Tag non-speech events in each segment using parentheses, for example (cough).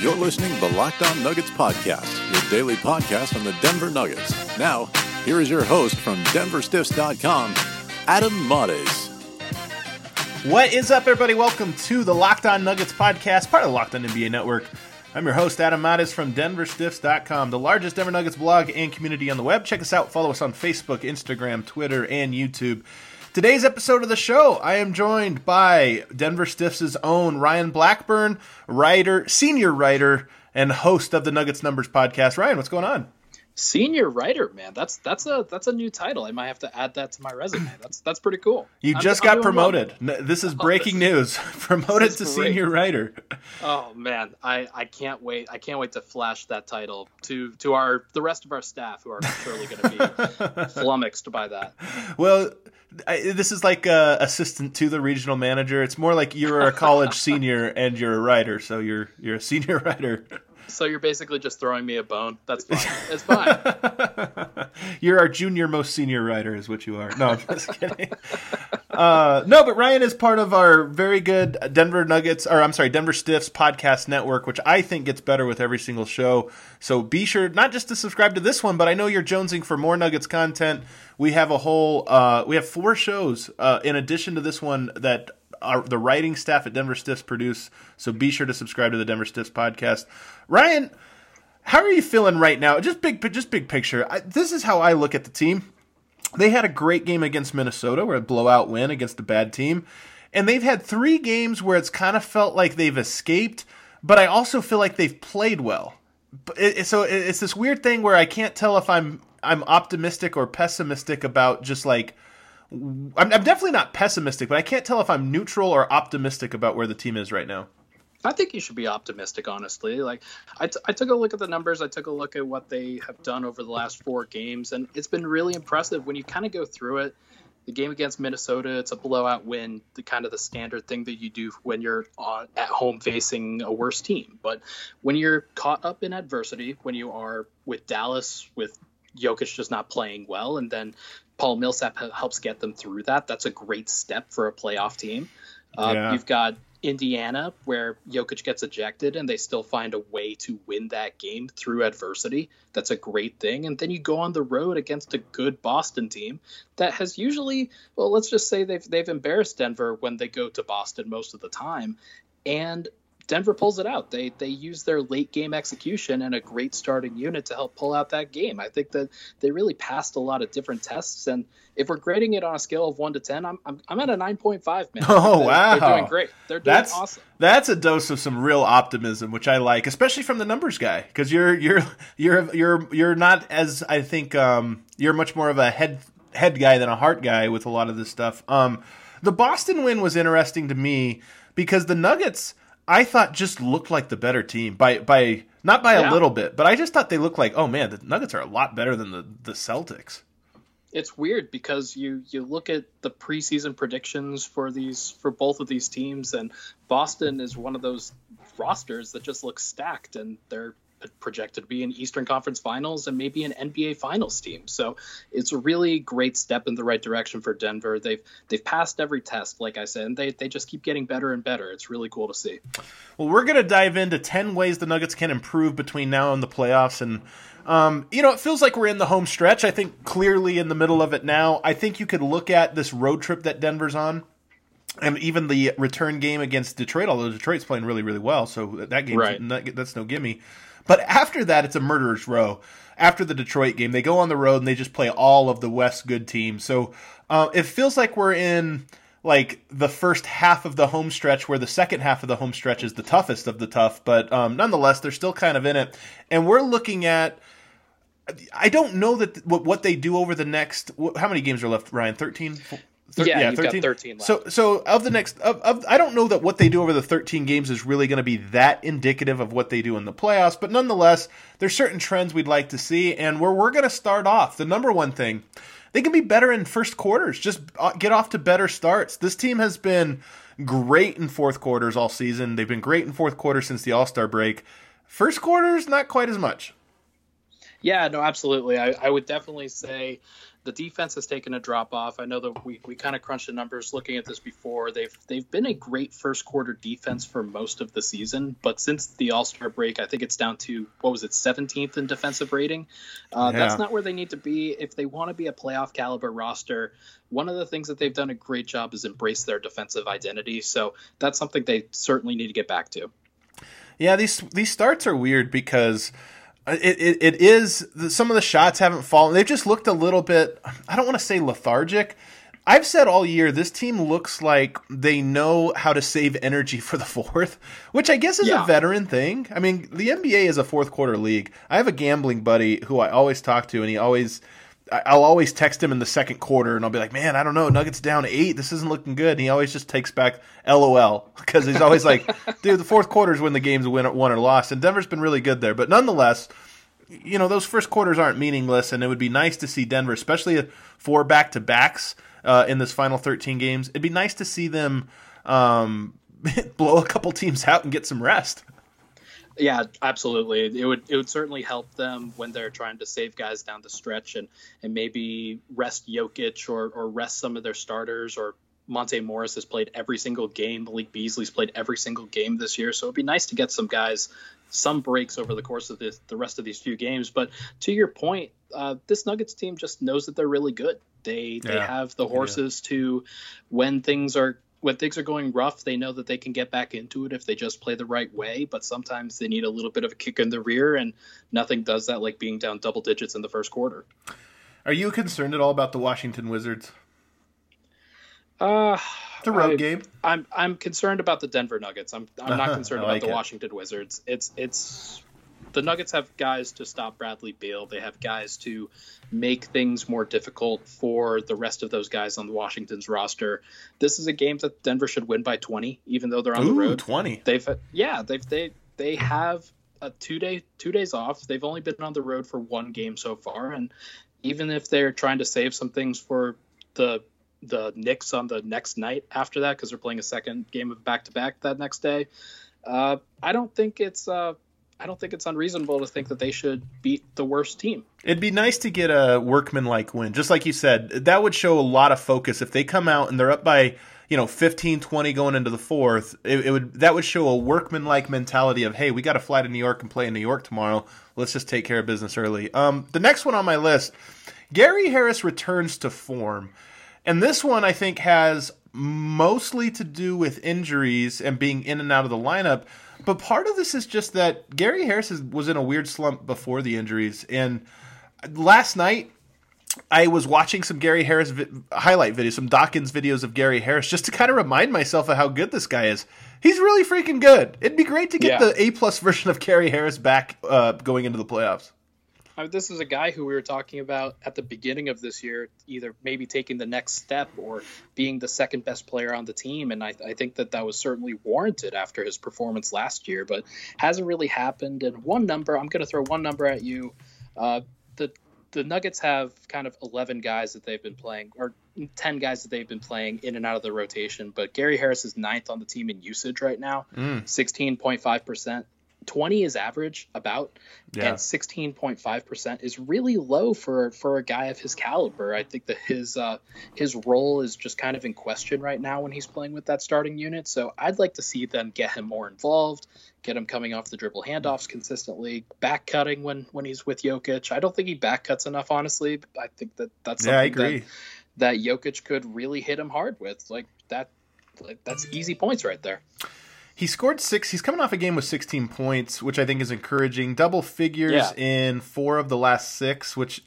You're listening to the Locked On Nuggets podcast, your daily podcast on the Denver Nuggets. Now, here is your host from DenverStiffs.com, Adam Mares. What is up, everybody? Welcome to the Locked On Nuggets podcast, part of the Locked On NBA Network. I'm your host, Adam Mares from DenverStiffs.com, the largest Denver Nuggets blog and community on the web. Check us out. Follow us on Facebook, Instagram, Twitter, and YouTube. Today's episode of the show, I am joined by Denver Stiffs' own Ryan Blackburn, writer, senior writer, and host of the Nuggets Numbers podcast. Ryan, what's going on? Senior writer, man. That's that's a that's a new title. I might have to add that to my resume. (clears throat) That's that's pretty cool. You I'm- just got promoted. well. This is Oh, breaking this- news. (laughs) promoted to great. senior writer. Oh man, I, I can't wait. I can't wait to flash that title to to our the rest of our staff who are surely going to be (laughs) flummoxed by that. Well, I, this is like uh, assistant to the regional manager. It's more like you're a college (laughs) senior and you're a writer, so you're you're a senior writer. So you're basically just throwing me a bone. That's fine. It's (laughs) fine. You're our junior most senior writer, is what you are. No, I'm just kidding. Uh, no, but Ryan is part of our very good Denver Nuggets, or I'm sorry, Denver Stiffs podcast network, which I think gets better with every single show. So be sure not just to subscribe to this one, but I know you're jonesing for more Nuggets content. We have a whole, uh, we have four shows uh, in addition to this one that our, the writing staff at Denver Stiffs produce. So be sure to subscribe to the Denver Stiffs podcast. Ryan, how are you feeling right now? Just big, just big picture. I, this is how I look at the team. They had a great game against Minnesota, where a blowout win against a bad team, and they've had three games where it's kind of felt like they've escaped, but I also feel like they've played well. So it- it's this weird thing where I can't tell if I'm I'm optimistic or pessimistic about just like I'm, I'm definitely not pessimistic, but I can't tell if I'm neutral or optimistic about where the team is right now. I think you should be optimistic, honestly. Like, I, t- I took a look at the numbers. I took a look at what they have done over the last four games, and it's been really impressive when you kind of go through it. The game against Minnesota, it's a blowout win, the kind of the standard thing that you do when you're on, at home facing a worse team. But when you're caught up in adversity, when you are with Dallas, with Jokic just not playing well, and then Paul Millsap helps get them through that, that's a great step for a playoff team. Uh, Yeah. You've got Indiana, where Jokic gets ejected and they still find a way to win that game through adversity. That's a great thing. And then you go on the road against a good Boston team that has usually, well, let's just say they've they've embarrassed Denver when they go to Boston most of the time, and Denver pulls it out. They they use their late game execution and a great starting unit to help pull out that game. I think that they really passed a lot of different tests, and if we're grading it on a scale of one to ten, I'm I'm, I'm at a nine point five, man. (laughs) Oh, they're- wow. they're doing great. They're doing That's awesome. that's a dose of some real optimism, which I like, especially from the numbers guy, because you're you're you're you're you're not as I think um, you're much more of a head head guy than a heart guy with a lot of this stuff. Um, the Boston win was interesting to me because the Nuggets I thought just looked like the better team by by not by a little bit, but I just thought they looked like oh man, the Nuggets are a lot better than the the Celtics. it's weird because you you look at the preseason predictions for these for both of these teams and Boston is one of those rosters that just looks stacked and they're projected to be in Eastern Conference Finals and maybe an NBA Finals team. So it's a really great step in the right direction for Denver. They've they've passed every test, like I said, and they, they just keep getting better and better. It's really cool to see. Well, we're going to dive into 10 ways the Nuggets can improve between now and the playoffs. And, um, you know, it feels like we're in the home stretch. I think clearly in the middle of it now. I think you could look at this road trip that Denver's on. And even the return game against Detroit, although Detroit's playing really, really well, so that game Right. that's no gimme. But after that, it's a murderer's row. After the Detroit game, they go on the road and they just play all of the West good teams. So uh, it feels like we're in like the first half of the home stretch, where the second half of the home stretch is the toughest of the tough. But um, nonetheless, they're still kind of in it, and we're looking at I don't know that what, what they do over the next. How many games are left, Ryan? Thirteen. Thir- yeah, got 13 left. So, so of the next, of, of, I don't know that what they do over the 13 games is really going to be that indicative of what they do in the playoffs. But nonetheless, there's certain trends we'd like to see, and where we're going to start off. The number one thing, they can be better in first quarters. Just uh, get off to better starts. This team has been great in fourth quarters all season. They've been great in fourth quarter since the All Star break. First quarters, not quite as much. Yeah, no, absolutely. I, I would definitely say the defense has taken a drop off. I know that we, we kind of crunched the numbers looking at this before. They've they've been a great first quarter defense for most of the season, but since the All Star break, I think it's down to what was it, 17th in defensive rating. Uh, yeah. That's not where they need to be if they want to be a playoff caliber roster. One of the things that they've done a great job is embrace their defensive identity. So that's something they certainly need to get back to. Yeah, these these starts are weird because Uh, it, it, it is some of the shots haven't fallen. They've just looked a little bit. I don't want to say lethargic. I've said all year this team looks like they know how to save energy (laughs) for the fourth, which I guess is yeah. a veteran thing. I mean, the NBA is a fourth quarter league. I have a gambling buddy who I always talk to, and he always, I'll always text him in the second quarter, and I'll be like, "Man, I don't know, Nuggets down eight. This isn't looking good." And he always just takes back LOL (laughs) because he's always like, (laughs) "Dude, the fourth quarter is when the game's win, won or lost." And Denver's been really good there, but nonetheless you know those first quarters aren't meaningless, and it would be nice to see Denver, especially four back to backs uh, in this final 13 games. It'd be nice to see them um, (laughs) blow a couple teams out and get some rest. Yeah, absolutely. It would it would certainly help them when they're trying to save guys down the stretch and and maybe rest Jokic or or rest some of their starters or Monte Morris has played every single game. Malik Beasley's played every single game this year. So it'd be nice to get some guys some breaks over the course of this, the rest of these few games. But to your point, uh, this Nuggets team just knows that they're really good. They yeah. they have the horses yeah. to when things are when things are going rough, they know that they can get back into it if they just play the right way. But sometimes they need a little bit of a kick in the rear, and nothing does that like being down double digits in the first quarter. Are you concerned at all about the Washington Wizards? Uh, the road I, game. I'm I'm concerned about the Denver Nuggets. I'm I'm not concerned like about the it. Washington Wizards. It's it's the Nuggets have guys to stop Bradley Beal. They have guys to make things more difficult for the rest of those guys on the Washington's roster. This is a game that Denver should win by 20, even though they're on Ooh, the road. 20. They've yeah they've they they have a two day two days off. They've only been on the road for one game so far, and even if they're trying to save some things for the the Knicks on the next night after that because they're playing a second game of back to back that next day. Uh, I don't think it's uh, I don't think it's unreasonable to think that they should beat the worst team. It'd be nice to get a workman like win, just like you said. That would show a lot of focus if they come out and they're up by you know 15 20 going into the fourth it, it would that would show a workman like mentality of hey we got to fly to new york and play in new york tomorrow let's just take care of business early um, the next one on my list gary harris returns to form and this one, I think, has mostly to do with injuries and being in and out of the lineup. But part of this is just that Gary Harris was in a weird slump before the injuries. And last night, I was watching some Gary Harris vi- highlight videos, some Dawkins videos of Gary Harris, just to kind of remind myself of how good this guy is. He's really freaking good. It'd be great to get yeah. the A plus version of Gary Harris back uh, going into the playoffs. I mean, this is a guy who we were talking about at the beginning of this year, either maybe taking the next step or being the second best player on the team. And I, I think that that was certainly warranted after his performance last year, but hasn't really happened. And one number, I'm going to throw one number at you. Uh, the the Nuggets have kind of 11 guys that they've been playing, or 10 guys that they've been playing in and out of the rotation. But Gary Harris is ninth on the team in usage right now, mm. 16.5%. 20 is average about yeah. and 16.5% is really low for for a guy of his caliber. I think that his uh, his role is just kind of in question right now when he's playing with that starting unit. So i'd like to see them get him more involved get him coming off the dribble handoffs consistently back cutting when when he's with Jokic. I don't think he back cuts enough honestly. I think that that's something yeah, I agree. that that Jokic could really hit him hard with. Like that like that's easy points right there he scored six. He's coming off a game with 16 points, which I think is encouraging. Double figures yeah. in four of the last six, which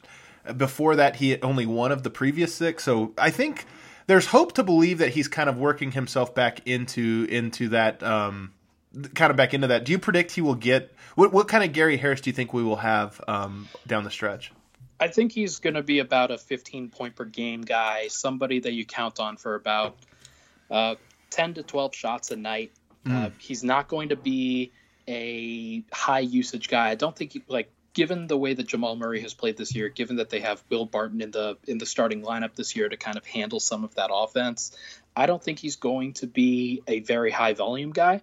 before that he had only one of the previous six. So I think there's hope to believe that he's kind of working himself back into into that um, kind of back into that. Do you predict he will get what? What kind of Gary Harris do you think we will have um, down the stretch? I think he's going to be about a 15 point per game guy, somebody that you count on for about uh, 10 to 12 shots a night. Mm. Uh, he's not going to be a high usage guy. I don't think he, like given the way that Jamal Murray has played this year, given that they have Will Barton in the in the starting lineup this year to kind of handle some of that offense, I don't think he's going to be a very high volume guy,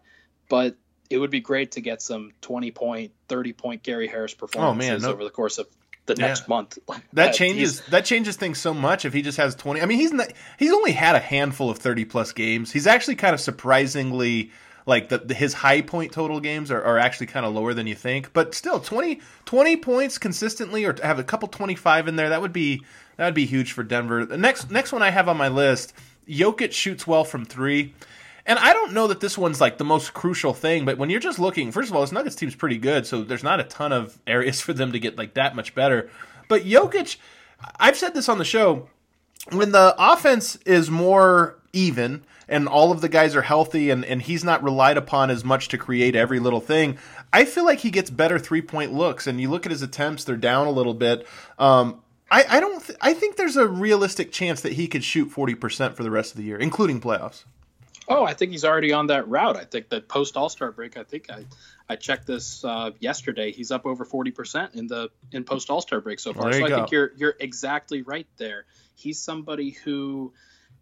but it would be great to get some 20 point, 30 point Gary Harris performances oh, man, no. over the course of the next yeah. month. (laughs) That changes that changes things so much if he just has 20. I mean, he's not, he's only had a handful of 30 plus games. He's actually kind of surprisingly like the, the, his high point total games are, are actually kind of lower than you think but still 20, 20 points consistently or have a couple 25 in there that would be that would be huge for denver the next next one i have on my list Jokic shoots well from three and I don't know that this one's like the most crucial thing, but when you're just looking, first of all, this Nuggets team's pretty good, so there's not a ton of (laughs) areas for them to get like that much better. But Jokic, I've said this on the show, when the offense is more even and all of the guys are healthy and, and he's not relied upon as much to create every little thing, I feel like he gets better three point looks. And you look at his attempts, they're down a little bit. Um, I, I don't. Th- I think there's a realistic chance that he could shoot forty percent for the rest of the year, including playoffs. Oh, I think he's already on that route. I think that post All Star break, I think I, I checked this uh, yesterday. He's up over forty percent in the in post All Star break so far. So I go. think you're you're exactly right there. He's somebody who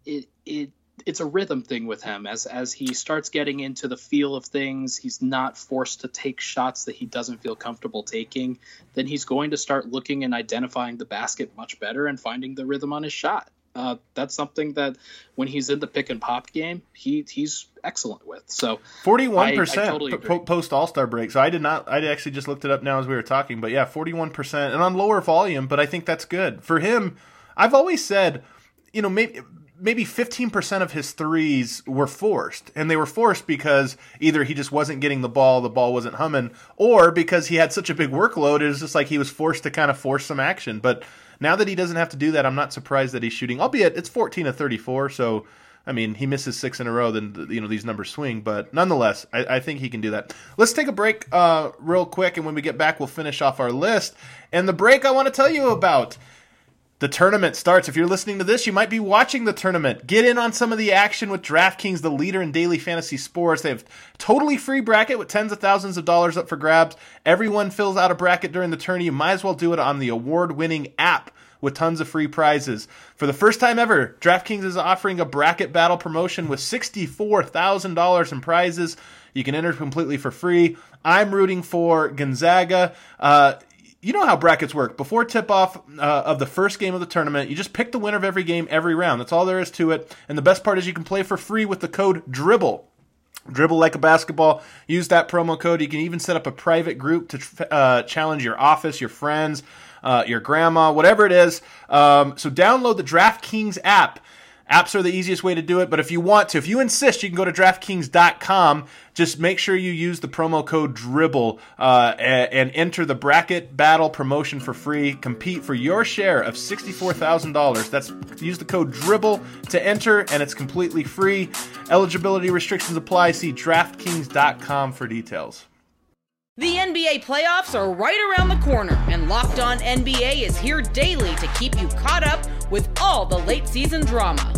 it it it's a rhythm thing with him. As as he starts getting into the feel of things he's not forced to take shots that he doesn't feel comfortable taking then he's going to start looking and identifying the basket much better and finding the rhythm on his shot. Uh, that's something that when he's in the pick and pop game he he's excellent with. So 41% post all-star break so i did not i actually just looked it up now as we were talking but yeah 41% and on lower volume but i think that's good. For him i've always said you know maybe maybe 15% of his threes were forced. And they were forced because either he just wasn't getting the ball, the ball wasn't humming, or because he had such a big workload, it was just like he was forced to kind of force some action. But now that he doesn't have to do that, I'm not surprised that he's shooting, albeit it's 14 to 34. So, I mean, he misses six in a row, then, you know, these numbers swing. But nonetheless, I, I think he can do that. Let's take a break uh, real quick. And when we get back, we'll finish off our list. And the break I want to tell you about the tournament starts. If you're listening to this, you might be watching the tournament. Get in on some of the action with DraftKings, the leader in daily fantasy sports. They have totally free bracket with tens of thousands of dollars up for grabs. Everyone fills out a bracket during the tourney. You might as well do it on the award-winning app with tons of free prizes. For the first time ever, DraftKings is offering a bracket battle promotion with $64,000 in prizes. You can enter completely for free. I'm rooting for Gonzaga. Uh, you know how brackets work. Before tip off uh, of the first game of the tournament, you just pick the winner of every game every round. That's all there is to it. And the best part is you can play for free with the code DRIBBLE. Dribble like a basketball. Use that promo code. You can even set up a private group to uh, challenge your office, your friends, uh, your grandma, whatever it is. Um, so download the DraftKings app Apps are the easiest way to do it, but if you want to, if you insist, you can go to DraftKings.com. Just make sure you use the promo code DRIBBLE uh, and, enter the bracket battle promotion for free. Compete for your share of $64,000. That's use the code DRIBBLE to enter, and it's completely free. Eligibility restrictions apply. See DraftKings.com for details. The NBA playoffs are right around the corner, and Locked On NBA is here daily to keep you caught up with all the late season drama.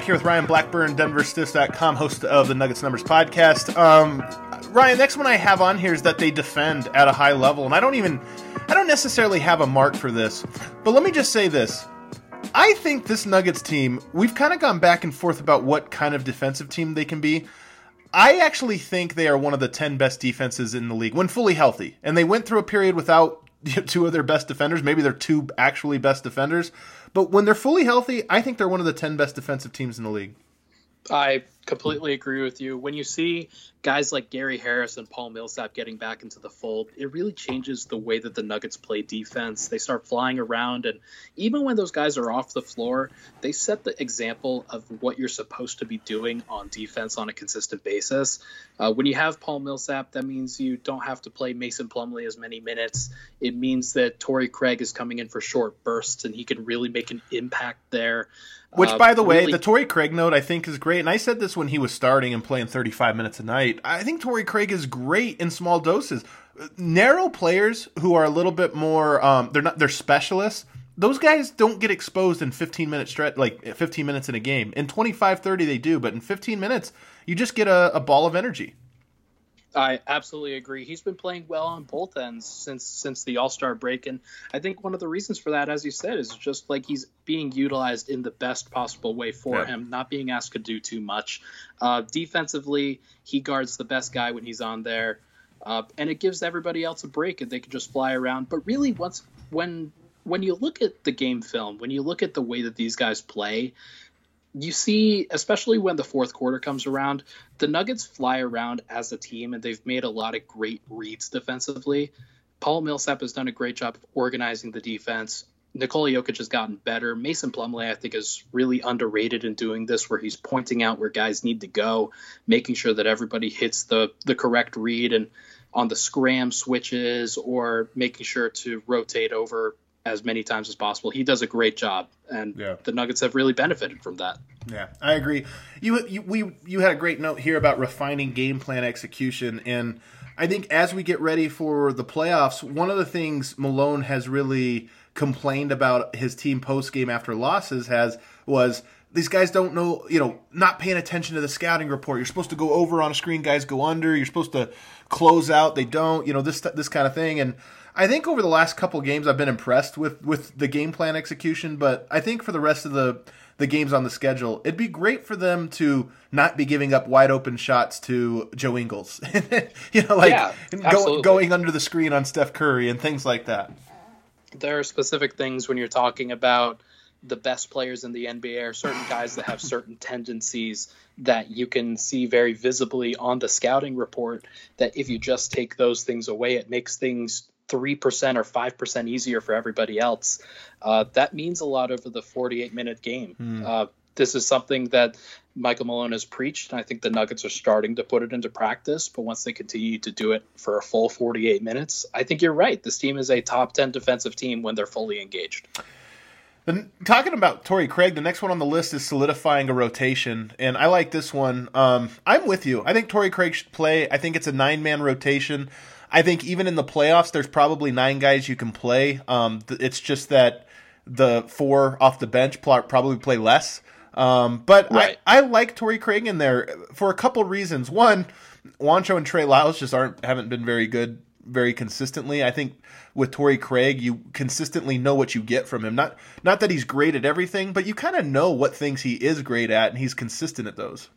Back here with Ryan Blackburn, DenverStiffs.com, host of the Nuggets Numbers podcast. Um, Ryan, next one I have on here is that they defend at a high level, and I don't even, I don't necessarily have a mark for this, but let me just say this: I think this Nuggets team, we've kind of gone back and forth about what kind of defensive team they can be. I actually think they are one of the 10 best defenses in the league when fully healthy. And they went through a period without (laughs) two of their best defenders. Maybe they're two actually best defenders. But when they're fully healthy, I think they're one of the 10 best defensive teams in the league. I completely agree with you. When you see guys like Gary Harris and Paul Millsap getting back into the fold, it really changes the way that the Nuggets play defense. They start flying around, and even when those guys are off the floor, they set the example of what you're supposed to be doing on defense on a consistent basis. Uh, when you have Paul Millsap, that means you don't have to play Mason Plumlee as many minutes. It means that Torrey Craig is coming in for short bursts, and he can really make an impact there. Which, Uh, by the way, really- the Torrey Craig note I think is great. And I said this when he was starting and playing 35 minutes a night. I think Torrey Craig is great in small doses. Narrow players who are a little bit more, um, they're not, they're specialists. Those guys don't get exposed in 15 minutes stretch, like 15 minutes in a game. In 25, 30, they do, but in 15 minutes, you just get a, a ball of energy. I absolutely agree. He's been playing well on both ends since since the All Star break, and I think one of the reasons for that, as you said, is just like he's being utilized in the best possible way for Yeah. him, not being asked to do too much. Uh, defensively, he guards the best guy when he's on there, uh, and it gives everybody else a break, and they can just fly around. But really, once when when you look at the game film, when you look at the way that these guys play, you see, especially when the fourth quarter comes around, the Nuggets fly around as a team and they've made a lot of great reads defensively. Paul Millsap has done a great job of organizing the defense. Nikola Jokic has gotten better. Mason Plumlee, I think, is really underrated in doing this, where he's pointing out where guys need to go, making sure that everybody hits the the correct read and on the scram switches, or making sure to rotate over as many times as possible. He does a great job, and Yeah. the Nuggets have really benefited from that. Yeah, I agree. You, you we you had a great note here about refining game plan execution, and I think as we get ready for the playoffs, one of the things Malone has really complained about his team post game after losses has was these guys don't know, you know, not paying attention to the scouting report. You're supposed to go over on a screen, guys go under. You're supposed to close out, they don't. You know this this kind of thing, and I think over the last couple games, I've been impressed with with the game plan execution. But I think for the rest of the the games on the schedule, it'd be great for them to not be giving up wide open shots to Joe Ingles. (laughs) you know, like Yeah, go, going under the screen on Steph Curry and things like that. there are specific things when you're talking about the best players in the NBA or certain guys that have certain tendencies that you can see very visibly on the scouting report that if you just take those things away it makes things 3% or 5% easier for everybody else uh, that means a lot over the 48 minute game uh, this is something that Michael Malone has preached, and I think the Nuggets are starting to put it into practice. But once they continue to do it for a full 48 minutes, I think you're right. This team is a top 10 defensive team when they're fully engaged. Talking about Torrey Craig, the next one on the list is solidifying a rotation, and I like this one. Um, I'm with you. I think Torrey Craig should play. I think it's a nine man rotation. I think even in the playoffs, there's probably nine guys you can play. Um, it's just that the four off the bench probably play less. Um, but Right. I, I like Torrey Craig in there for a couple reasons. One, Juancho and Trey Lyles just aren't haven't been very good very consistently. I think with Torrey Craig, you consistently know what you get from him. Not not that he's great at everything, but you kind of know what things he is great at, and he's consistent at those.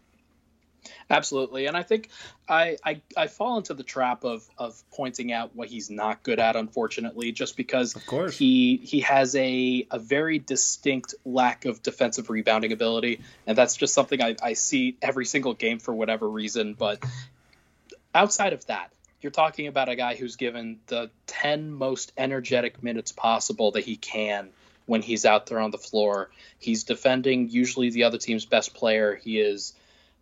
Absolutely, and I think I, I I fall into the trap of of pointing out what he's not good at. Unfortunately, just because of course. he he has a a very distinct lack of defensive rebounding ability, and that's just something I, I see every single game for whatever reason. But outside of that, you're talking about a guy who's given the 10 most energetic minutes possible that he can when he's out there on the floor. He's defending usually the other team's best player. He is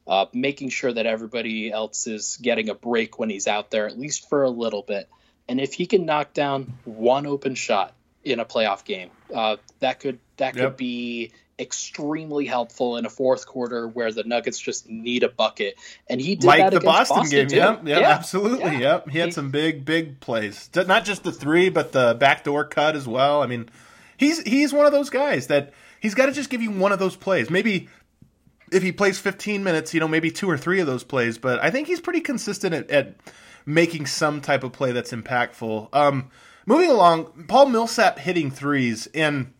uh, making sure that everybody else is getting a break when he's out there, at least for a little bit. And if he can knock down one open shot in a playoff game, uh, that could that could Yep. be extremely helpful in a fourth quarter where the Nuggets just need a bucket. And he did like that the against Boston, game. too. Yep, yep, Yeah. absolutely. Yeah. Yep, he had He- some big, big plays. Not just the three, but the backdoor cut as well. I mean, he's he's one of those guys that he's got to just give you one of those plays. Maybe if he plays 15 minutes, you know, maybe two or three of those plays. But I think he's pretty consistent at, at making some type of play that's impactful. Um, moving along, Paul Millsap hitting threes and.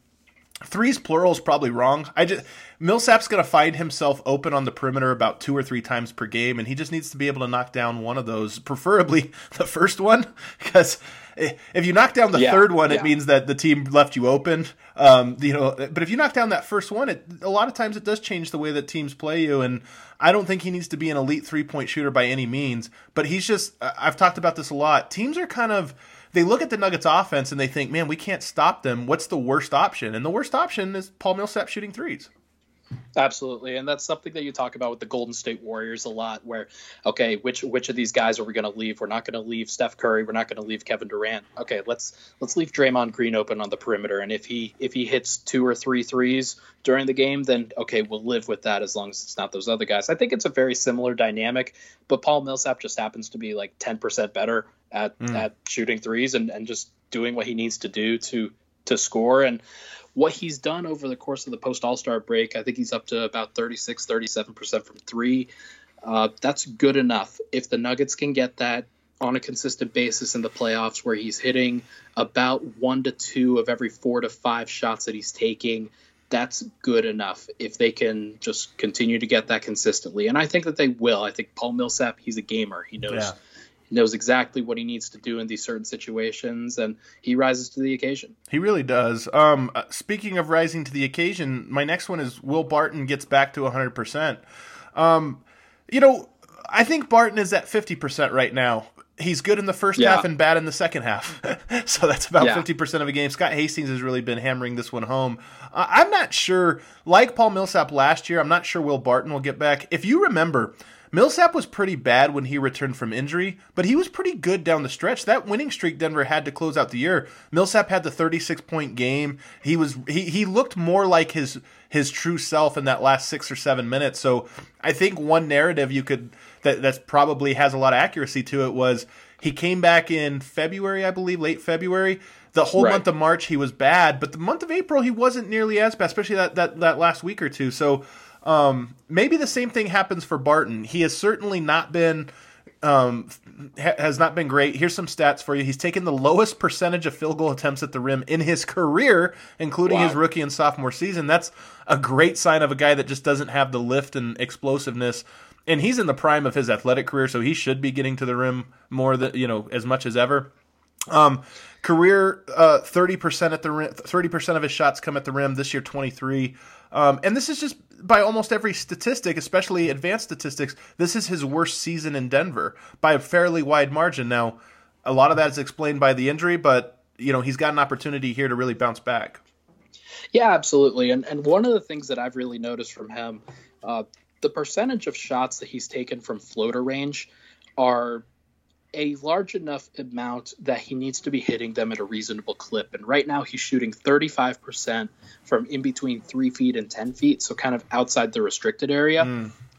Threes plural is probably wrong. I just Millsap's going to find himself open on the perimeter about two or three times per game, and he just needs to be able to knock down one of those, preferably (laughs) the first one, because if you knock down the Yeah, third one, yeah. it means that the team left you open. Um, you know, but if you knock down that first one, it a lot of times it does change the way that teams play you. And I don't think he needs to be an elite three point shooter by any means. But he's just I've talked about this a lot. Teams are kind of they look at the Nuggets offense and they think, man, we can't stop them. What's the worst option? And the worst option is Paul Millsap shooting threes. Absolutely, and that's something that you talk about with the Golden State Warriors a lot. Where, okay, which which of these guys are we going to leave? We're not going to leave Steph Curry. We're not going to leave Kevin Durant. Okay, let's let's leave Draymond Green open on the perimeter, and if he if he hits two or three threes during the game, then okay, we'll live with that as long as it's not those other guys. I think it's a very similar dynamic, but Paul Millsap just happens to be like ten percent better at at shooting threes and and just doing what he needs to do to to score and what he's done over the course of the post All Star break, I think he's up to about 36, 37% from three. Uh, that's good enough. If the Nuggets can get that on a consistent basis in the playoffs, where he's hitting about one to two of every four to five shots that he's taking, that's good enough if they can just continue to get that consistently. And I think that they will. I think Paul Millsap, he's a gamer. He knows. Yeah. Knows exactly what he needs to do in these certain situations, and he rises to the occasion. He really does. Um, uh, speaking of rising to the occasion, my next one is Will Barton gets back to 100%. Um, you know, I think Barton is at 50% right now. He's good in the first Yeah. half and bad in the second half. (laughs) so that's about Yeah. 50% of a game. Scott Hastings has really been hammering this one home. Uh, I'm not sure, like Paul Millsap last year, I'm not sure Will Barton will get back. If you remember, Millsap was pretty bad when he returned from injury, but he was pretty good down the stretch. That winning streak Denver had to close out the year. Millsap had the 36 point game. He was he he looked more like his his true self in that last 6 or 7 minutes. So, I think one narrative you could that that's probably has a lot of accuracy to it was he came back in February, I believe, late February. The whole Right. month of March he was bad, but the month of April he wasn't nearly as bad, especially that that, that last week or two. So um, maybe the same thing happens for Barton. He has certainly not been um, ha- has not been great. Here's some stats for you. He's taken the lowest percentage of field goal attempts at the rim in his career, including Wow. his rookie and sophomore season. That's a great sign of a guy that just doesn't have the lift and explosiveness. And he's in the prime of his athletic career, so he should be getting to the rim more than you know as much as ever. Um, career uh, thirty percent at the rim. Thirty percent of his shots come at the rim this year. Twenty three, um, and this is just by almost every statistic, especially advanced statistics. This is his worst season in Denver by a fairly wide margin. Now, a lot of that is explained by the injury, but you know he's got an opportunity here to really bounce back. Yeah, absolutely. And and one of the things that I've really noticed from him, uh, the percentage of shots that he's taken from floater range are a large enough amount that he needs to be hitting them at a reasonable clip. And right now he's shooting 35% from in between three feet and 10 feet, so kind of outside the restricted area.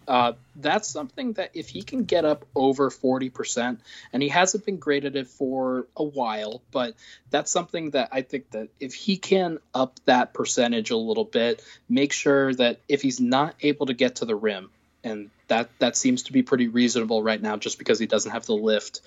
Uh, that's something that if he can get up over 40%, and he hasn't been great at it for a while, but that's something that I think that if he can up that percentage a little bit, make sure that if he's not able to get to the rim, and that that seems to be pretty reasonable right now, just because he doesn't have the lift.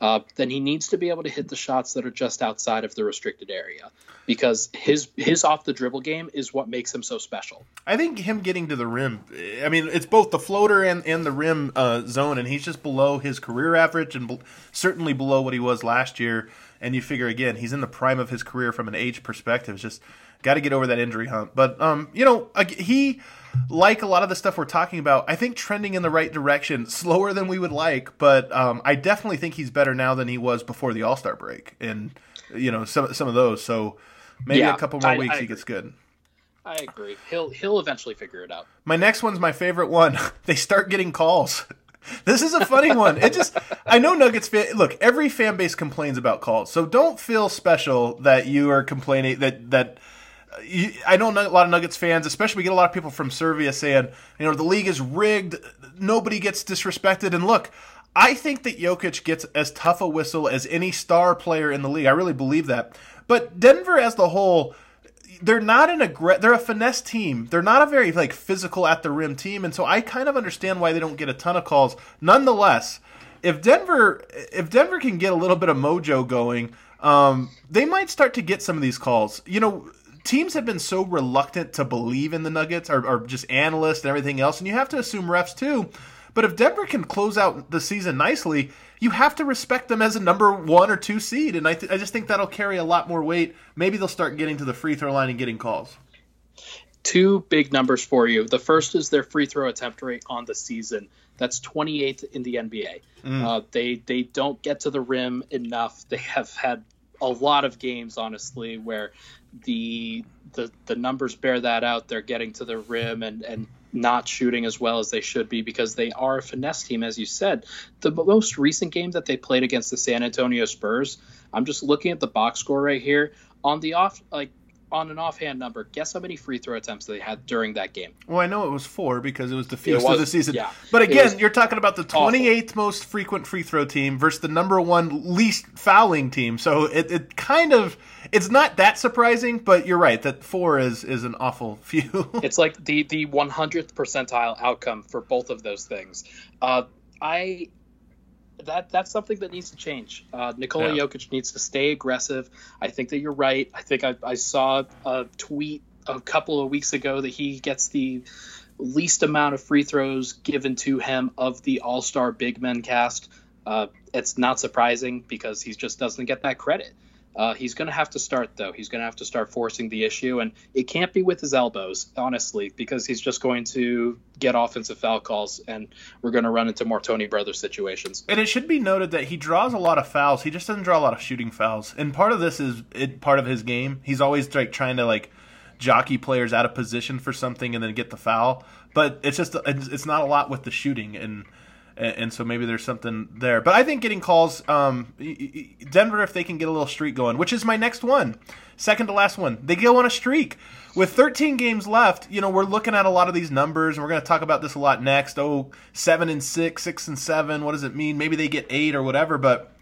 Uh, then he needs to be able to hit the shots that are just outside of the restricted area, because his his off the dribble game is what makes him so special. I think him getting to the rim. I mean, it's both the floater and, and the rim uh, zone, and he's just below his career average and certainly below what he was last year. And you figure again, he's in the prime of his career from an age perspective. It's just got to get over that injury hump. But um, you know, he like a lot of the stuff we're talking about. I think trending in the right direction, slower than we would like, but um, I definitely think he's better now than he was before the All Star break, and you know some some of those. So maybe Yeah, a couple more I- weeks I he gets good. I agree. He'll he'll eventually figure it out. My next one's my favorite one. (laughs) they start getting calls. This is a funny one. It just I know Nuggets fan look, every fan base complains about calls. So don't feel special that you are complaining that that uh, I know a lot of Nuggets fans, especially we get a lot of people from Serbia saying, you know, the league is rigged, nobody gets disrespected and look, I think that Jokic gets as tough a whistle as any star player in the league. I really believe that. But Denver as the whole they're not an aggr- they're a finesse team. They're not a very like physical at the rim team, and so I kind of understand why they don't get a ton of calls. Nonetheless, if Denver if Denver can get a little bit of mojo going, um, they might start to get some of these calls. You know, teams have been so reluctant to believe in the Nuggets, or, or just analysts and everything else, and you have to assume refs too. But if Denver can close out the season nicely, you have to respect them as a number one or two seed, and I, th- I just think that'll carry a lot more weight. Maybe they'll start getting to the free throw line and getting calls. Two big numbers for you. The first is their free throw attempt rate on the season. That's 28th in the NBA. Mm. Uh, they they don't get to the rim enough. They have had a lot of games, honestly, where the the the numbers bear that out. They're getting to the rim and and not shooting as well as they should be because they are a finesse team, as you said. The most recent game that they played against the San Antonio Spurs, I'm just looking at the box score right here. On the off, like on an offhand number, guess how many free throw attempts they had during that game? Well, I know it was four because it was the first of the season. Yeah, but again, you're talking about the 28th awful. most frequent free throw team versus the number one least fouling team. So it, it kind of it's not that surprising, but you're right that four is is an awful (laughs) few. it's like the the 100th percentile outcome for both of those things. Uh, I that that's something that needs to change. Uh, Nikola yeah. Jokic needs to stay aggressive. I think that you're right. I think I, I saw a tweet a couple of weeks ago that he gets the least amount of free throws given to him of the All Star Big Men cast. Uh, it's not surprising because he just doesn't get that credit. Uh, he's going to have to start, though. He's going to have to start forcing the issue, and it can't be with his elbows, honestly, because he's just going to get offensive foul calls, and we're going to run into more Tony Brothers situations. And it should be noted that he draws a lot of fouls. He just doesn't draw a lot of shooting fouls, and part of this is it, part of his game. He's always like trying to like jockey players out of position for something and then get the foul. But it's just it's not a lot with the shooting and and, and, so maybe there's something there. But I think getting calls, um, Denver, if they can get a little streak going, which is my next one, second to last one, they go on a streak. With 13 games left, you know we're looking at a lot of these numbers, and we're going to talk about this a lot next. Oh, seven and six, six and seven. What does it mean? Maybe they get eight or whatever. But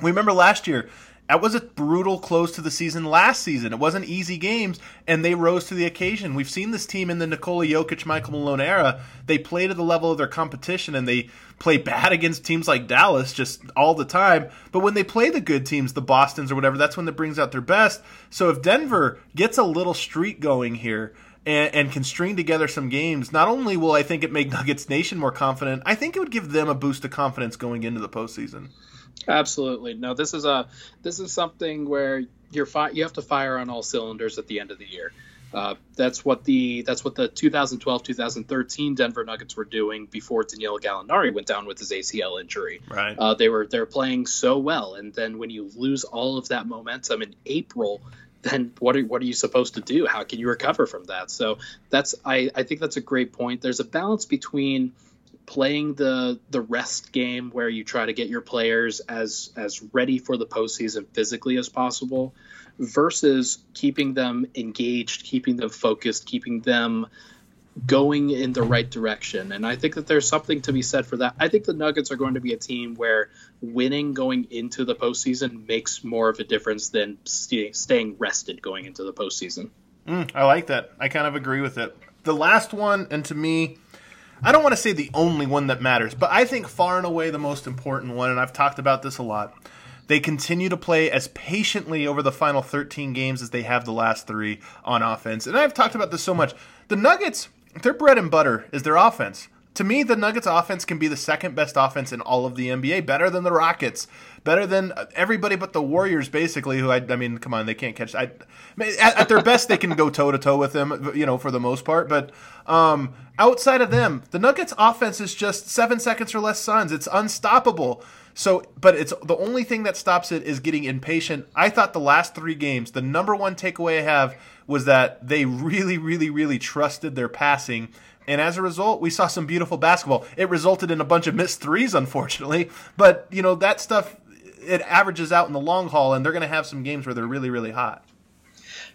we remember last year that was a brutal close to the season last season. It wasn't easy games, and they rose to the occasion. We've seen this team in the Nikola Jokic, Michael Malone era. They play to the level of their competition, and they play bad against teams like Dallas just all the time. But when they play the good teams, the Boston's or whatever, that's when it brings out their best. So if Denver gets a little streak going here, and, and, can string together some games, not only will I think it make (laughs) Nuggets Nation more confident, I think it would give them a boost of confidence going into the postseason. Absolutely. No, this is a this is something where you're fi- you have to fire on all cylinders at the end of the year. Uh, that's what the that's what the 2012-2013 Denver Nuggets were doing before Danilo Gallinari went down with his ACL injury. Right. Uh, they were they're playing so well, and then when you lose all of that momentum in April, then what are what are you supposed to do? How can you recover from that? So that's I I think that's a great point. There's a balance between playing the the rest game where you try to get your players as as ready for the postseason physically as possible versus keeping them engaged, keeping them focused, keeping them going in the right direction. And I think that there's something to be said for that. I think the Nuggets are going to be a team where winning going into the postseason makes more of a difference than st- staying rested going into the postseason. Mm, I like that. I kind of agree with it. The last one, and to me, I don't want to say the only one that matters, but I think far and away the most important one, and I've talked about this a lot. They continue to play as patiently over the final 13 games as they have the last three on offense. And I've talked about this so much. The Nuggets, their bread and butter is their offense. To me, the Nuggets offense can be the second best offense in all of the NBA, better than the Rockets, better than everybody but the Warriors, basically. Who I, I mean, come on, they can't catch. I, at, at their best, they can go toe to toe with them, you know, for the most part. But um, outside of them, the Nuggets offense is just seven seconds or less suns. It's unstoppable. So, but it's the only thing that stops it is getting impatient. I thought the last three games, the number one takeaway I have was that they really, really, really trusted their passing. And as a result, we saw some beautiful basketball. It resulted in a bunch of missed threes, unfortunately. But, you know, that stuff, it averages out in the long haul, and they're going to have some games where they're really, really hot.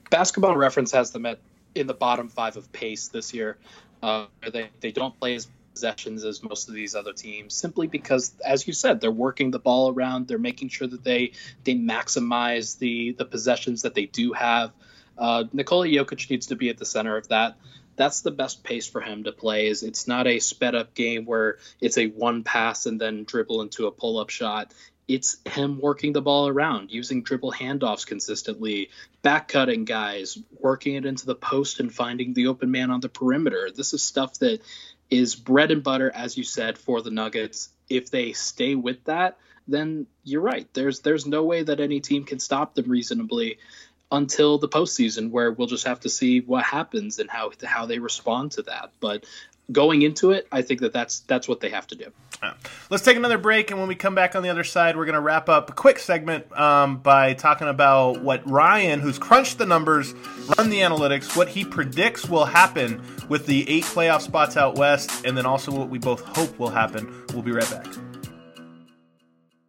Basketball reference has them at in the bottom five of pace this year. Uh, they, they don't play as possessions as most of these other teams simply because as you said they're working the ball around they're making sure that they they maximize the the possessions that they do have uh, Nikola Jokic needs to be at the center of that that's the best pace for him to play is it's not a sped up game where it's a one pass and then dribble into a pull up shot it's him working the ball around, using dribble handoffs consistently, back cutting guys, working it into the post and finding the open man on the perimeter. This is stuff that is bread and butter, as you said, for the Nuggets. If they stay with that, then you're right. There's there's no way that any team can stop them reasonably until the postseason, where we'll just have to see what happens and how how they respond to that. But going into it, I think that that's that's what they have to do. Let's take another break, and when we come back on the other side, we're going to wrap up a quick segment um, by talking about what Ryan, who's crunched the numbers, run the analytics, what he predicts will happen with the eight playoff spots out west, and then also what we both hope will happen. We'll be right back.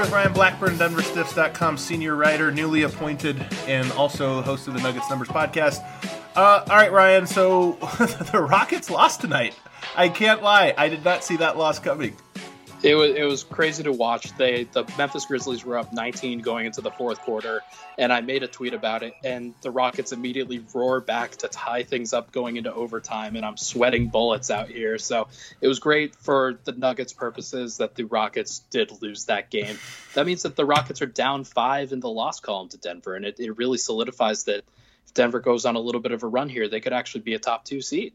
Here with Ryan Blackburn, DenverStiffs.com senior writer, newly appointed, and also host of the Nuggets Numbers podcast. Uh, all right, Ryan. So (laughs) the Rockets lost tonight. I can't lie. I did not see that loss coming. It was it was crazy to watch. They the Memphis Grizzlies were up 19 going into the fourth quarter, and I made a tweet about it. And the Rockets immediately roar back to tie things up going into overtime, and I'm sweating bullets out here. So it was great for the Nuggets' purposes that the Rockets did lose that game. That means that the Rockets are down five in the loss column to Denver, and it, it really solidifies that if Denver goes on a little bit of a run here, they could actually be a top two seed.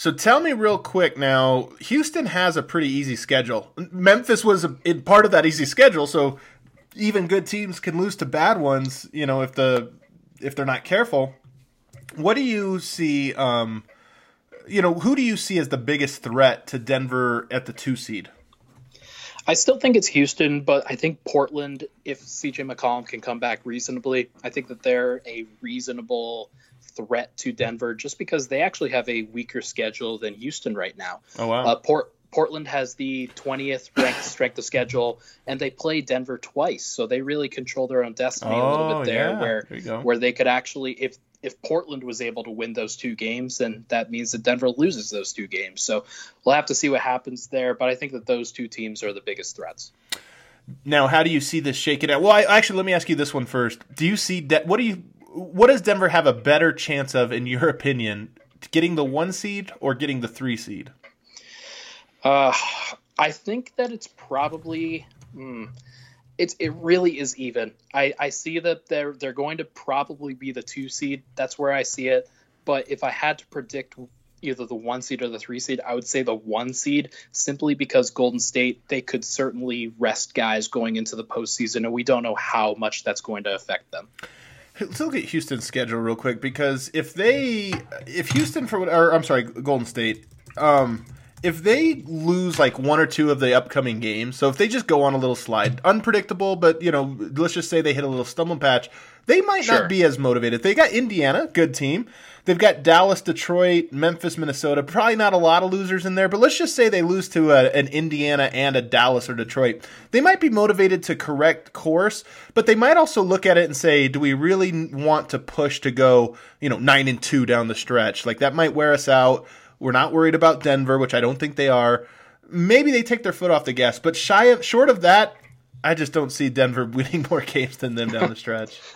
So tell me real quick now. Houston has a pretty easy schedule. Memphis was a, in part of that easy schedule, so even good teams can lose to bad ones. You know, if the if they're not careful. What do you see? Um, you know, who do you see as the biggest threat to Denver at the two seed? I still think it's Houston, but I think Portland, if CJ McCollum can come back reasonably, I think that they're a reasonable threat to Denver just because they actually have a weaker schedule than Houston right now. Oh wow. Uh, Port Portland has the 20th ranked strength of schedule, and they play Denver twice, so they really control their own destiny a little Oh, bit there, yeah. where There where they could actually, if if Portland was able to win those two games, then that means that Denver loses those two games. So we'll have to see what happens there, but I think that those two teams are the biggest threats. Now, how do you see this shaking out? Well, I, actually, let me ask you this one first. Do you see De- what do you what does Denver have a better chance of, in your opinion, getting the one seed or getting the three seed? Uh, I think that it's probably hmm, it's it really is even. I I see that they're they're going to probably be the two seed. That's where I see it. But if I had to predict either the one seed or the three seed, I would say the one seed simply because Golden State they could certainly rest guys going into the postseason, and we don't know how much that's going to affect them. Let's look at Houston's schedule real quick because if they, if Houston for what, or I'm sorry, Golden State, um, if they lose like one or two of the upcoming games, so if they just go on a little slide, unpredictable, but you know, let's just say they hit a little stumbling patch, they might Sure. not be as motivated. They got Indiana, good team. They've got Dallas, Detroit, Memphis, Minnesota. Probably not a lot of losers in there, but let's just say they lose to a, an Indiana and a Dallas or Detroit. They might be motivated to correct course, but they might also look at it and say, "Do we really want to push to go, you know, nine and two down the stretch? Like that might wear us out." We're not worried about Denver, which I don't think they are. Maybe they take their foot off the gas, but shy of, short of that, I just don't see Denver (laughs) winning more games than them down the stretch. (laughs)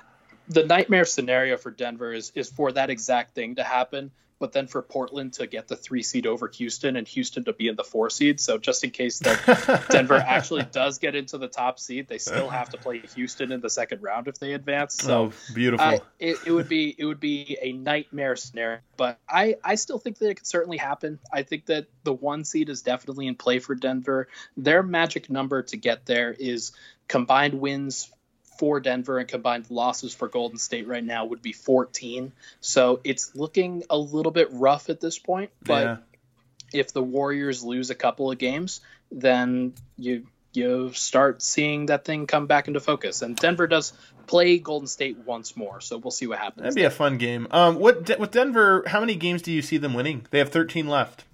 the nightmare scenario for Denver is is for that exact thing to happen, but then for Portland to get the three seed over Houston and Houston to be in the four seed. So just in case that (laughs) Denver actually does get into the top seed, they still have to play Houston in the second round if they advance. So oh, beautiful. I, it, it would be it would be a nightmare scenario, but I I still think that it could certainly happen. I think that the one seed is definitely in play for Denver. Their magic number to get there is combined wins for Denver and combined losses for Golden State right now would be 14. So it's looking a little bit rough at this point, but yeah. if the Warriors lose a couple of games, then you you start seeing that thing come back into focus. And Denver does play Golden State once more, so we'll see what happens. That'd be a fun game. Um, what with Denver? How many games do you see them winning? They have 13 left.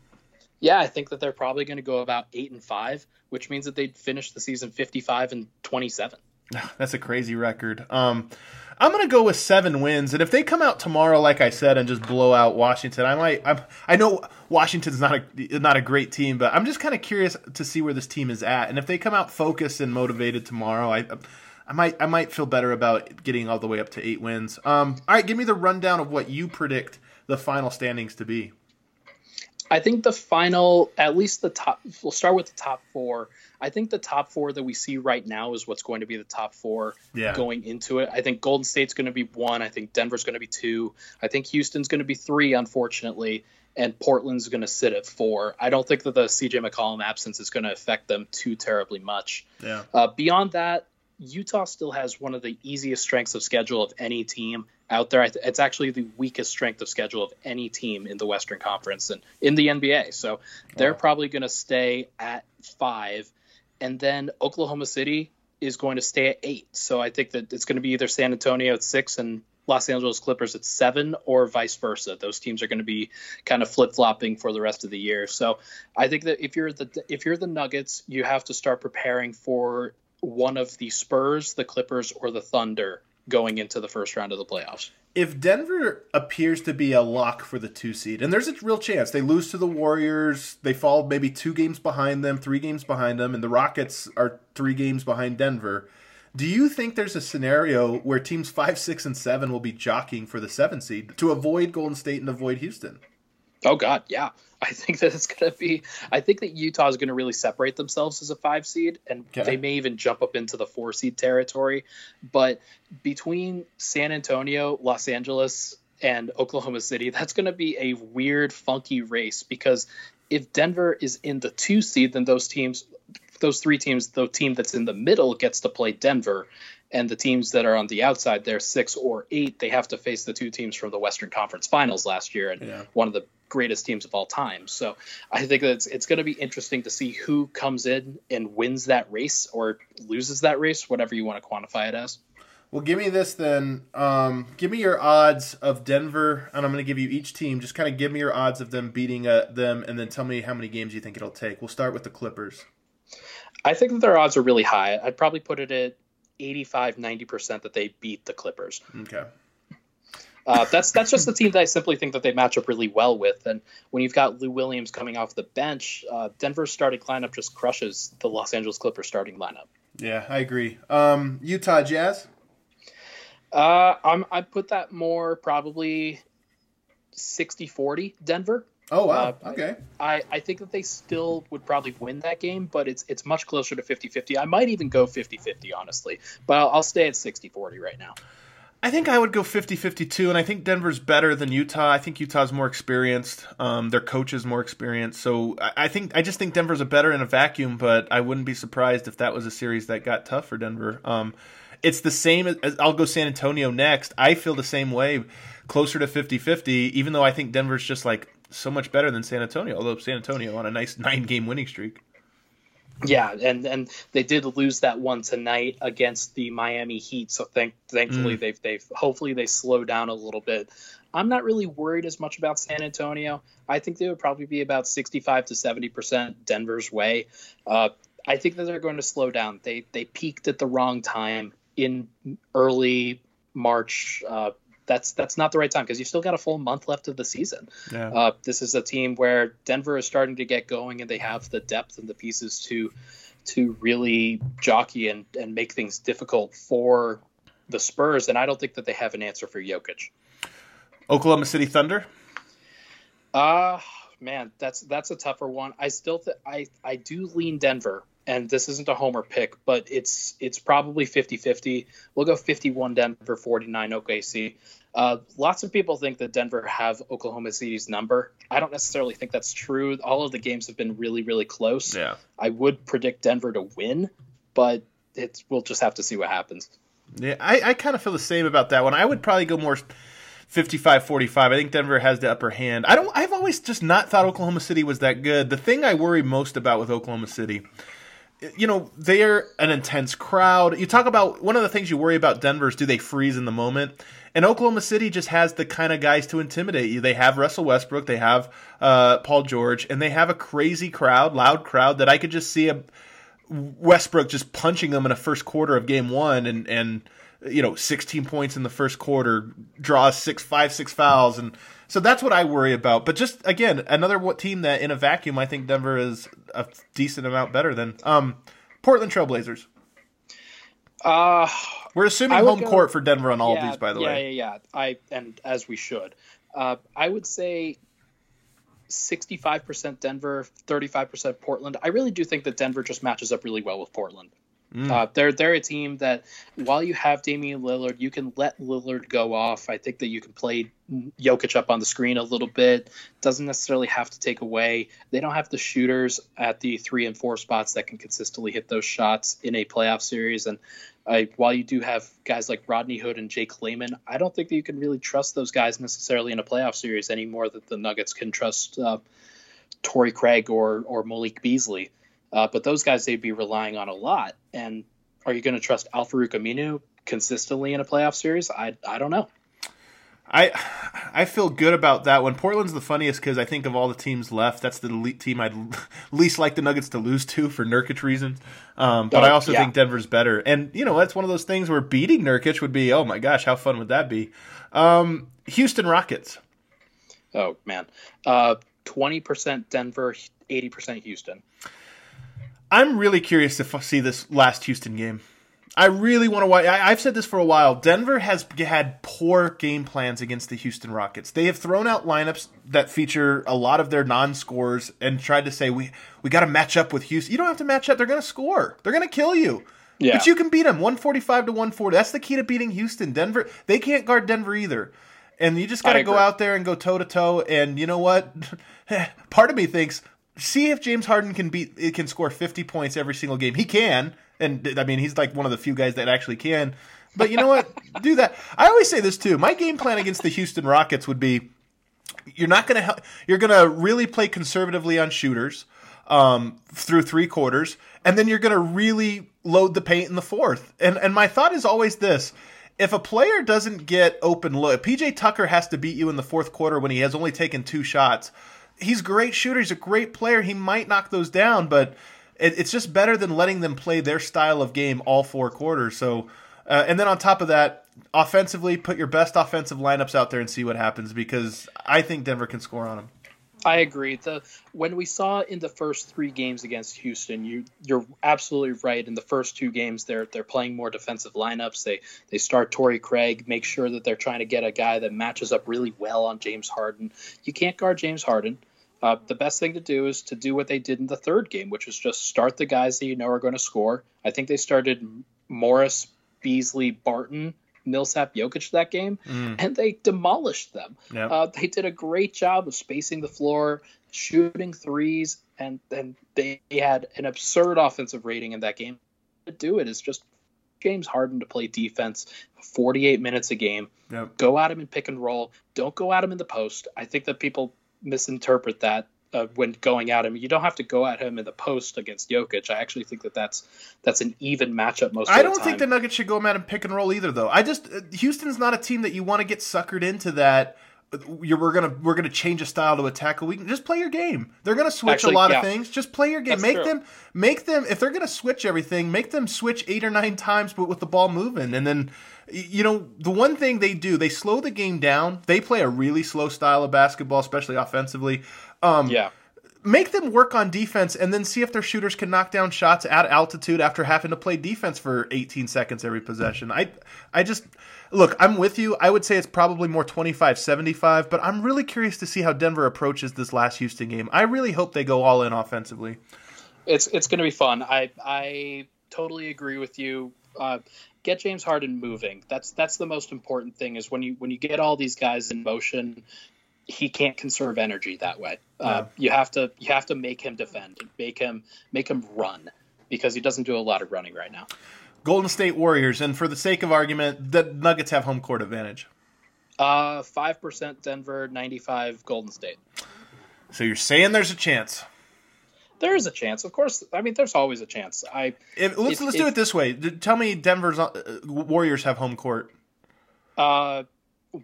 Yeah, I think that they're probably going to go about eight and five, which means that they'd finish the season 55 and 27. (sighs) That's a crazy record. Um, I'm going to go with seven wins, and if they come out tomorrow, like I said, and just blow out Washington, I might. I'm, I know Washington's not a not a great team, but I'm just kind of curious to see where this team is at, and if they come out focused and motivated tomorrow, I. I might I might feel better about getting all the way up to eight wins. Um, all right, give me the rundown of what you predict the final standings to be. I think the final, at least the top, we'll start with the top four. I think the top four that we see right now is what's going to be the top four yeah. going into it. I think Golden State's going to be one. I think Denver's going to be two. I think Houston's going to be three, unfortunately. And Portland's going to sit at four. I don't think that the CJ McCollum absence is going to affect them too terribly much. Yeah. Uh, beyond that, Utah still has one of the easiest strengths of schedule of any team out there. It's actually the weakest strength of schedule of any team in the Western Conference and in the NBA. So they're wow. probably going to stay at five. And then Oklahoma City is going to stay at eight. So I think that it's going to be either San Antonio at six and Los Angeles Clippers at seven, or vice versa. Those teams are going to be kind of flip flopping for the rest of the year. So I think that if you're the if you're the Nuggets, you have to start preparing for one of the Spurs, the Clippers, or the Thunder going into the first round of the playoffs. If Denver appears to be a lock for the two seed, and there's a real chance they lose to the Warriors, they fall maybe two games behind them, three games behind them, and the Rockets are three games behind Denver. Do you think there's a scenario where teams five, six, and seven will be jockeying for the seven seed to avoid Golden State and avoid Houston? Oh God, yeah. (laughs) I think that it's going to be. I think that Utah is going to really separate themselves as a five seed, and okay. they may even jump up into the four seed territory. But between San Antonio, Los Angeles, and Oklahoma City, that's going to be a weird, funky race because if Denver is in the two seed, then those teams, those three teams, the team that's in the middle gets to play Denver, and the teams that are on the outside, they're six or eight. They have to face the two teams from the Western Conference Finals last year, and yeah. one of the greatest teams of all time. So I think that it's, it's going to be interesting to see who comes in and wins that race or loses that race, whatever you want to quantify it as. Well, give me this then. Um, give me your odds of Denver, and I'm going to give you each team. Just kind of give me your odds of them beating uh, them, and then tell me how many games you think it'll take. We'll start with the Clippers. I think that their odds are really high. I'd probably put it at 85, 90% that they beat the Clippers. Okay. Uh, that's that's just the team that I simply think that they match up really well with. And when you've got Lou Williams coming off the bench, uh, Denver's starting lineup just crushes the Los Angeles Clippers starting lineup. Yeah, I agree. Um, Utah Jazz. Uh, I'm I put that more probably 60-40 Denver. Oh wow. Uh, okay. I, I think that they still would probably win that game, but it's it's much closer to 50-50. I might even go 50-50 honestly, but I'll, I'll stay at 60-40 right now. I think I would go 50-52, and I think Denver's better than Utah. I think Utah's more experienced. Um, their coach is more experienced. So I, I, think I just think Denver's a better in a vacuum, but I wouldn't be surprised if that was a series that got tough for Denver. Um, it's the same as I'll go San Antonio next. I feel the same way, closer to 50-50, even though I think Denver's just like so much better than San Antonio, although San Antonio on a nice nine game winning streak. Yeah, and and they did lose that one tonight against the Miami Heat. So thank thankfully mm. they've they've hopefully they slow down a little bit. I'm not really worried as much about San Antonio. I think they would probably be about 65 to 70 percent Denver's way. Uh, I think that they're going to slow down. They they peaked at the wrong time in early March, uh, that's that's not the right time because you've still got a full month left of the season. Yeah. Uh, this is a team where Denver is starting to get going and they have the depth and the pieces to to really jockey and, and make things difficult for the Spurs. And I don't think that they have an answer for Jokic. Oklahoma City Thunder. Uh man, that's that's a tougher one. I still th- I I do lean Denver and this isn't a homer pick, but it's it's probably 50-50. We'll go 51 Denver, 49 OKC. Uh, lots of people think that Denver have Oklahoma City's number. I don't necessarily think that's true. All of the games have been really, really close. Yeah. I would predict Denver to win, but it's we'll just have to see what happens. Yeah, I, I kind of feel the same about that one. I would probably go more 55-45. I think Denver has the upper hand. I don't I've always just not thought Oklahoma City was that good. The thing I worry most about with Oklahoma City you know, they're an intense crowd. You talk about one of the things you worry about Denver is do they freeze in the moment? And Oklahoma City just has the kind of guys to intimidate you. They have Russell Westbrook, they have uh, Paul George, and they have a crazy crowd, loud crowd that I could just see a Westbrook just punching them in a first quarter of game one and and you know 16 points in the first quarter, draws six five six fouls and so that's what I worry about. But just again, another team that in a vacuum, I think Denver is a decent amount better than um, Portland Trailblazers. Uh, We're assuming home go, court for Denver on all yeah, of these, by the yeah, way. Yeah, yeah, yeah. I and as we should. Uh, I would say 65% Denver, 35% Portland. I really do think that Denver just matches up really well with Portland. Mm. Uh, they're they're a team that while you have Damian Lillard, you can let Lillard go off. I think that you can play Jokic up on the screen a little bit. Doesn't necessarily have to take away. They don't have the shooters at the three and four spots that can consistently hit those shots in a playoff series. And while you do have guys like Rodney Hood and Jake Layman, I don't think that you can really trust those guys necessarily in a playoff series any more that the Nuggets can trust uh, Torrey Craig or or Malik Beasley. Uh, but those guys they'd be relying on a lot. And are you going to trust Al-Farouq Aminu consistently in a playoff series? I I don't know. I I feel good about that one. Portland's the funniest because I think of all the teams left, that's the elite team I'd (laughs) least like the Nuggets to lose to for Nurkic reasons. Um, but oh, I also yeah. think Denver's better, and you know that's one of those things where beating Nurkic would be oh my gosh, how fun would that be? Um, Houston Rockets. Oh man, uh, twenty uh, percent Denver, eighty percent Houston. I'm really curious to f- see this last Houston game. I really want to watch. I, have said this for a while. Denver has had poor game plans against the Houston Rockets. They have thrown out lineups that feature a lot of their non-scores and tried to say we we got to match up with Houston. You don't have to match up. They're going to score. They're going to kill you. Yeah. But you can beat them 145 to 140. That's the key to beating Houston. Denver, they can't guard Denver either. And you just got to go out there and go toe to toe. And you know what? (laughs) Part of me thinks see if James Harden can beat it can score 50 points every single game. He can, and I mean he's like one of the few guys that actually can. But you know what? (laughs) Do that. I always say this too. My game plan against the Houston Rockets would be you're not going to you're going to really play conservatively on shooters um, through three quarters, and then you're going to really load the paint in the fourth. And and my thought is always this: if a player doesn't get open look, PJ Tucker has to beat you in the fourth quarter when he has only taken two shots he's a great shooter. He's a great player. He might knock those down, but it, it's just better than letting them play their style of game all four quarters. So, uh, and then on top of that, offensively, put your best offensive lineups out there and see what happens because I think Denver can score on them. I agree. The when we saw in the first three games against Houston, you you're absolutely right. In the first two games, they're they're playing more defensive lineups. They they start Torrey Craig, make sure that they're trying to get a guy that matches up really well on James Harden. You can't guard James Harden. Uh, the best thing to do is to do what they did in the third game, which is just start the guys that you know are going to score. I think they started Morris, Beasley, Barton, Millsap, Jokic that game, mm. and they demolished them. Yep. Uh, they did a great job of spacing the floor, shooting threes, and and they had an absurd offensive rating in that game. To do it is just James Harden to play defense 48 minutes a game. Yep. Go at him in pick and roll. Don't go at him in the post. I think that people misinterpret that uh, when going at him. You don't have to go at him in the post against Jokic. I actually think that that's that's an even matchup most. Of the time. I don't think the Nuggets should go at him pick and roll either, though. I just uh, Houston's not a team that you want to get suckered into that. You're, we're gonna we're gonna change a style to attack a week. Just play your game. They're gonna switch actually, a lot yeah. of things. Just play your game. That's make true. them make them if they're gonna switch everything. Make them switch eight or nine times, but with the ball moving, and then you know, the one thing they do, they slow the game down. They play a really slow style of basketball, especially offensively. Um, yeah. Make them work on defense and then see if their shooters can knock down shots at altitude after having to play defense for 18 seconds every possession. I I just look, I'm with you. I would say it's probably more 25-75, but I'm really curious to see how Denver approaches this last Houston game. I really hope they go all in offensively. It's it's going to be fun. I I totally agree with you. Uh, get James Harden moving. That's that's the most important thing. Is when you when you get all these guys in motion, he can't conserve energy that way. Uh, yeah. Uh, you have to you have to make him defend, make him make him run because he doesn't do a lot of running right now. Golden State Warriors, and for the sake of argument, the Nuggets have home court advantage. Uh, five percent Denver, ninety-five Golden State. So you're saying there's a chance? There is a chance, of course. I mean, there's always a chance. I if, let's if, let's do it this way. Tell me, Denver's uh, Warriors have home court. Uh,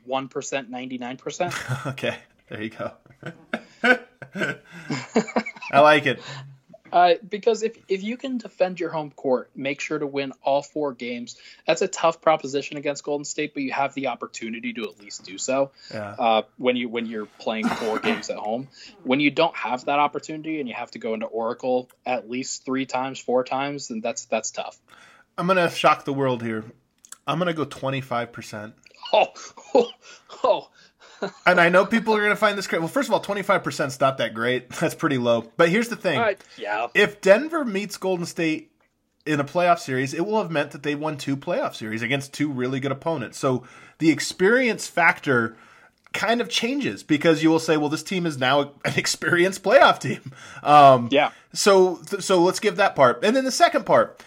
one percent, ninety nine percent. (laughs) Okay, there you go. (laughs) I like it. Uh, because if if you can defend your home court, make sure to win all four games. That's a tough proposition against Golden State, but you have the opportunity to at least do so. Yeah. Uh, when you when you're playing four games at home, when you don't have that opportunity and you have to go into Oracle at least three times, four times, then that's that's tough. I'm gonna shock the world here. I'm gonna go 25 percent. Oh, (laughs) oh, oh. And I know people are going to find this great. Well, first of all, 25% is not that great. (laughs) That's pretty low. But here's the thing. Uh, yeah. If Denver meets Golden State in a playoff series, it will have meant that they won two playoff series against two really good opponents. So the experience factor kind of changes because you will say, well, this team is now an experienced playoff team. Um, yeah. So, so let's give that part. And then the second part,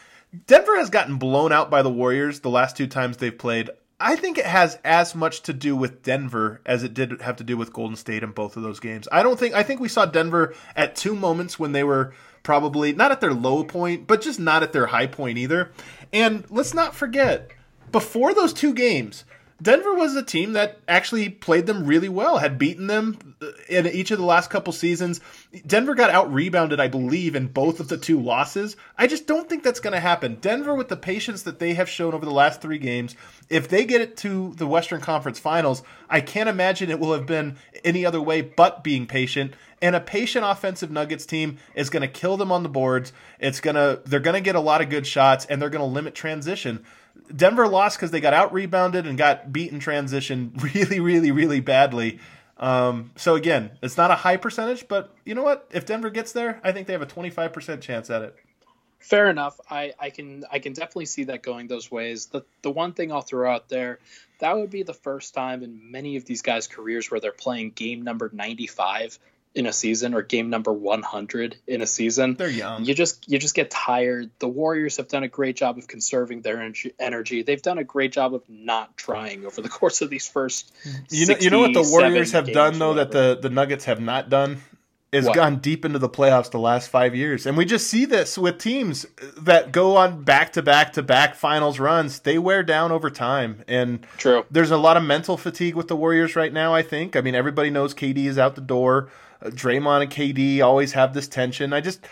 Denver has gotten blown out by the Warriors the last two times they've played. I think it has as much to do with Denver as it did have to do with Golden State in both of those games. I don't think I think we saw Denver at two moments when they were probably not at their low point, but just not at their high point either. And let's not forget, before those two games, Denver was a team that actually played them really well, had beaten them in each of the last couple seasons. Denver got out rebounded, I believe, in both of the two losses. I just don't think that's going to happen. Denver, with the patience that they have shown over the last three games, if they get it to the Western Conference Finals, I can't imagine it will have been any other way but being patient. And a patient offensive Nuggets team is going to kill them on the boards. It's going to they're going to get a lot of good shots and they're going to limit transition. Denver lost because they got out rebounded and got beat in transition (laughs) really, really, really badly. Um, so again, it's not a high percentage, but you know what? If Denver gets there, I think they have a 25% chance at it. Fair enough. I, I can I can definitely see that going those ways. The the one thing I'll throw out there, that would be the first time in many of these guys' careers where they're playing game number 95 in a season or game number 100 in a season. They're young. You just you just get tired. The Warriors have done a great job of conserving their energy. They've done a great job of not trying over the (laughs) course of these first. You know, you know what the Warriors have done though that the the Nuggets have not done is what? gone deep into the playoffs the last five years, and we just see this with teams that go on back to back to back finals runs. They wear down over time, and true. There's a lot of mental fatigue with the Warriors right now. I think. I mean, everybody knows KD is out the door. Draymond and KD always have this tension. I just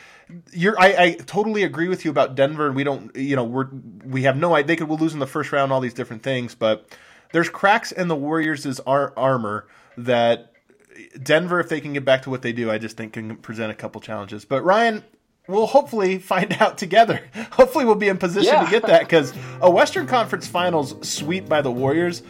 you're I, I totally agree with you about Denver and we don't you know we're we have no idea they could lose in the first round all these different things but there's cracks in the Warriors' ar- armor that Denver if they can get back to what they do I just think can present a couple challenges but Ryan we'll hopefully find (laughs) out together hopefully we'll be in position yeah. to get that because a Western Conference Finals sweep by the Warriors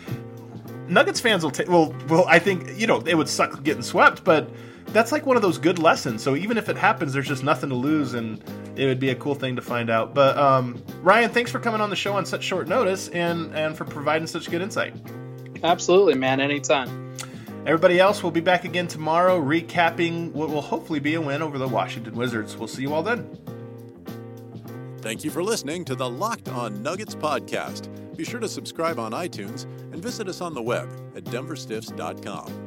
Nuggets fans will take well well I think you know it would suck getting swept but that's like one of those good lessons. So even if it happens, there's just nothing to lose, and it would be a cool thing to find out. But um, Ryan, thanks for coming on the show on such short notice, and and for providing such good insight. Absolutely, man. Anytime. Everybody else, we'll be back again tomorrow, recapping what will hopefully be a win over the Washington Wizards. We'll see you all then. Thank you for listening to the Locked On Nuggets podcast. Be sure to subscribe on iTunes and visit us on the web at denverstiffs.com.